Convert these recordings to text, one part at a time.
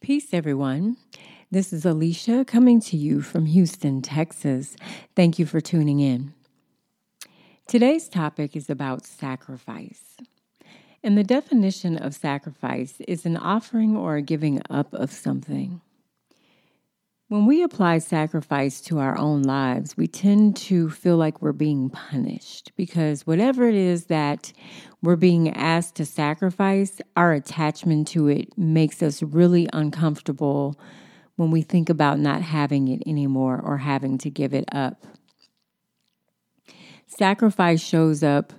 Peace, everyone. This is Alicia coming to you from Houston, Texas. Thank you for tuning in. Today's topic is about sacrifice. And the definition of sacrifice is an offering or a giving up of something. When we apply sacrifice to our own lives, we tend to feel like we're being punished because whatever it is that we're being asked to sacrifice, our attachment to it makes us really uncomfortable when we think about not having it anymore or having to give it up. Sacrifice shows up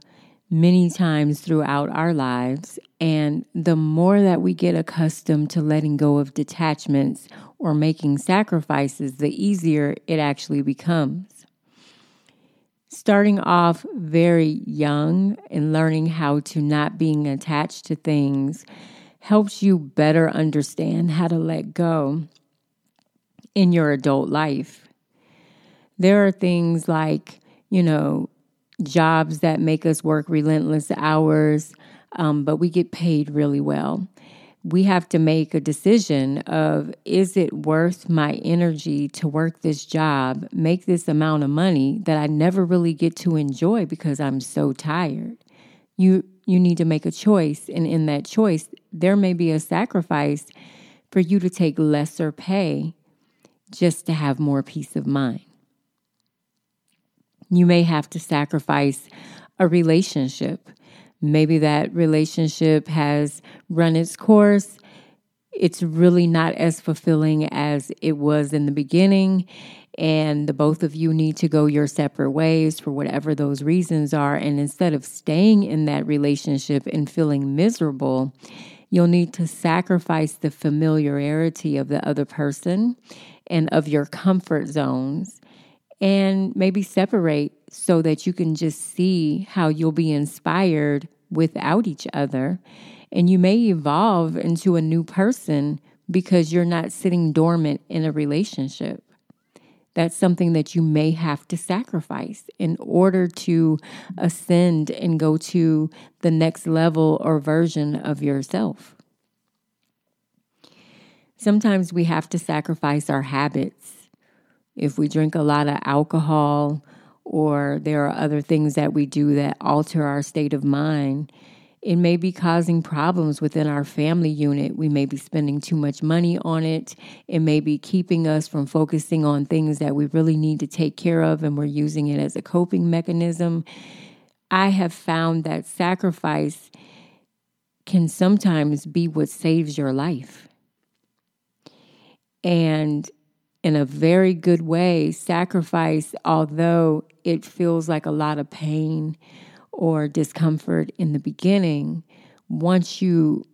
many times throughout our lives, and the more that we get accustomed to letting go of detachments or making sacrifices, the easier it actually becomes. Starting off very young and learning how to not being attached to things helps you better understand how to let go in your adult life. There are things like, you know, jobs that make us work relentless hours, um, but we get paid really well we have to make a decision of is it worth my energy to work this job, make this amount of money that I never really get to enjoy because I'm so tired. You you need to make a choice and in that choice there may be a sacrifice for you to take lesser pay just to have more peace of mind. You may have to sacrifice a relationship Maybe that relationship has run its course. It's really not as fulfilling as it was in the beginning. And the both of you need to go your separate ways for whatever those reasons are. And instead of staying in that relationship and feeling miserable, you'll need to sacrifice the familiarity of the other person and of your comfort zones and maybe separate so that you can just see how you'll be inspired without each other. And you may evolve into a new person because you're not sitting dormant in a relationship. That's something that you may have to sacrifice in order to ascend and go to the next level or version of yourself. Sometimes we have to sacrifice our habits if we drink a lot of alcohol or there are other things that we do that alter our state of mind, it may be causing problems within our family unit. We may be spending too much money on it. It may be keeping us from focusing on things that we really need to take care of, and we're using it as a coping mechanism. I have found that sacrifice can sometimes be what saves your life. And in a very good way, sacrifice, although it feels like a lot of pain or discomfort in the beginning, once you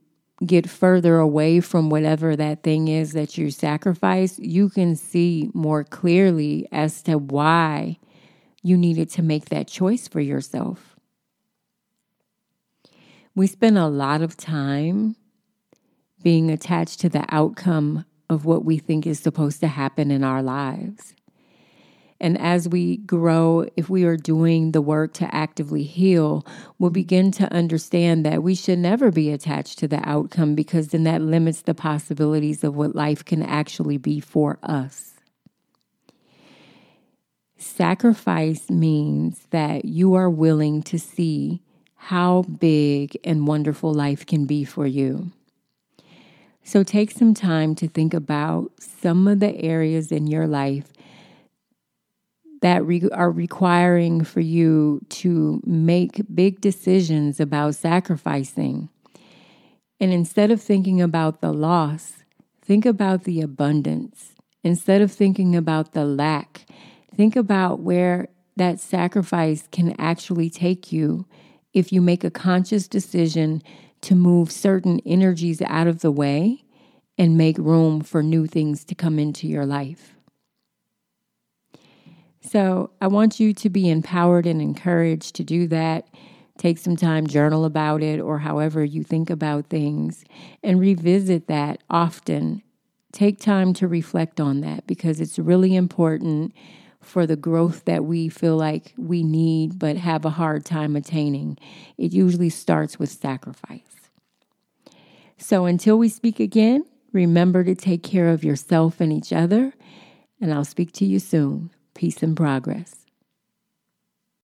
get further away from whatever that thing is that you sacrifice, you can see more clearly as to why you needed to make that choice for yourself. We spend a lot of time being attached to the outcome of what we think is supposed to happen in our lives. And as we grow, if we are doing the work to actively heal, we'll begin to understand that we should never be attached to the outcome because then that limits the possibilities of what life can actually be for us. Sacrifice means that you are willing to see how big and wonderful life can be for you. So take some time to think about some of the areas in your life that re- are requiring for you to make big decisions about sacrificing. And instead of thinking about the loss, think about the abundance. Instead of thinking about the lack, think about where that sacrifice can actually take you if you make a conscious decision to move certain energies out of the way and make room for new things to come into your life. So, I want you to be empowered and encouraged to do that. Take some time, journal about it, or however you think about things, and revisit that often. Take time to reflect on that because it's really important for the growth that we feel like we need but have a hard time attaining. It usually starts with sacrifice. So until we speak again, Remember to take care of yourself and each other, and I'll speak to you soon. Peace and progress.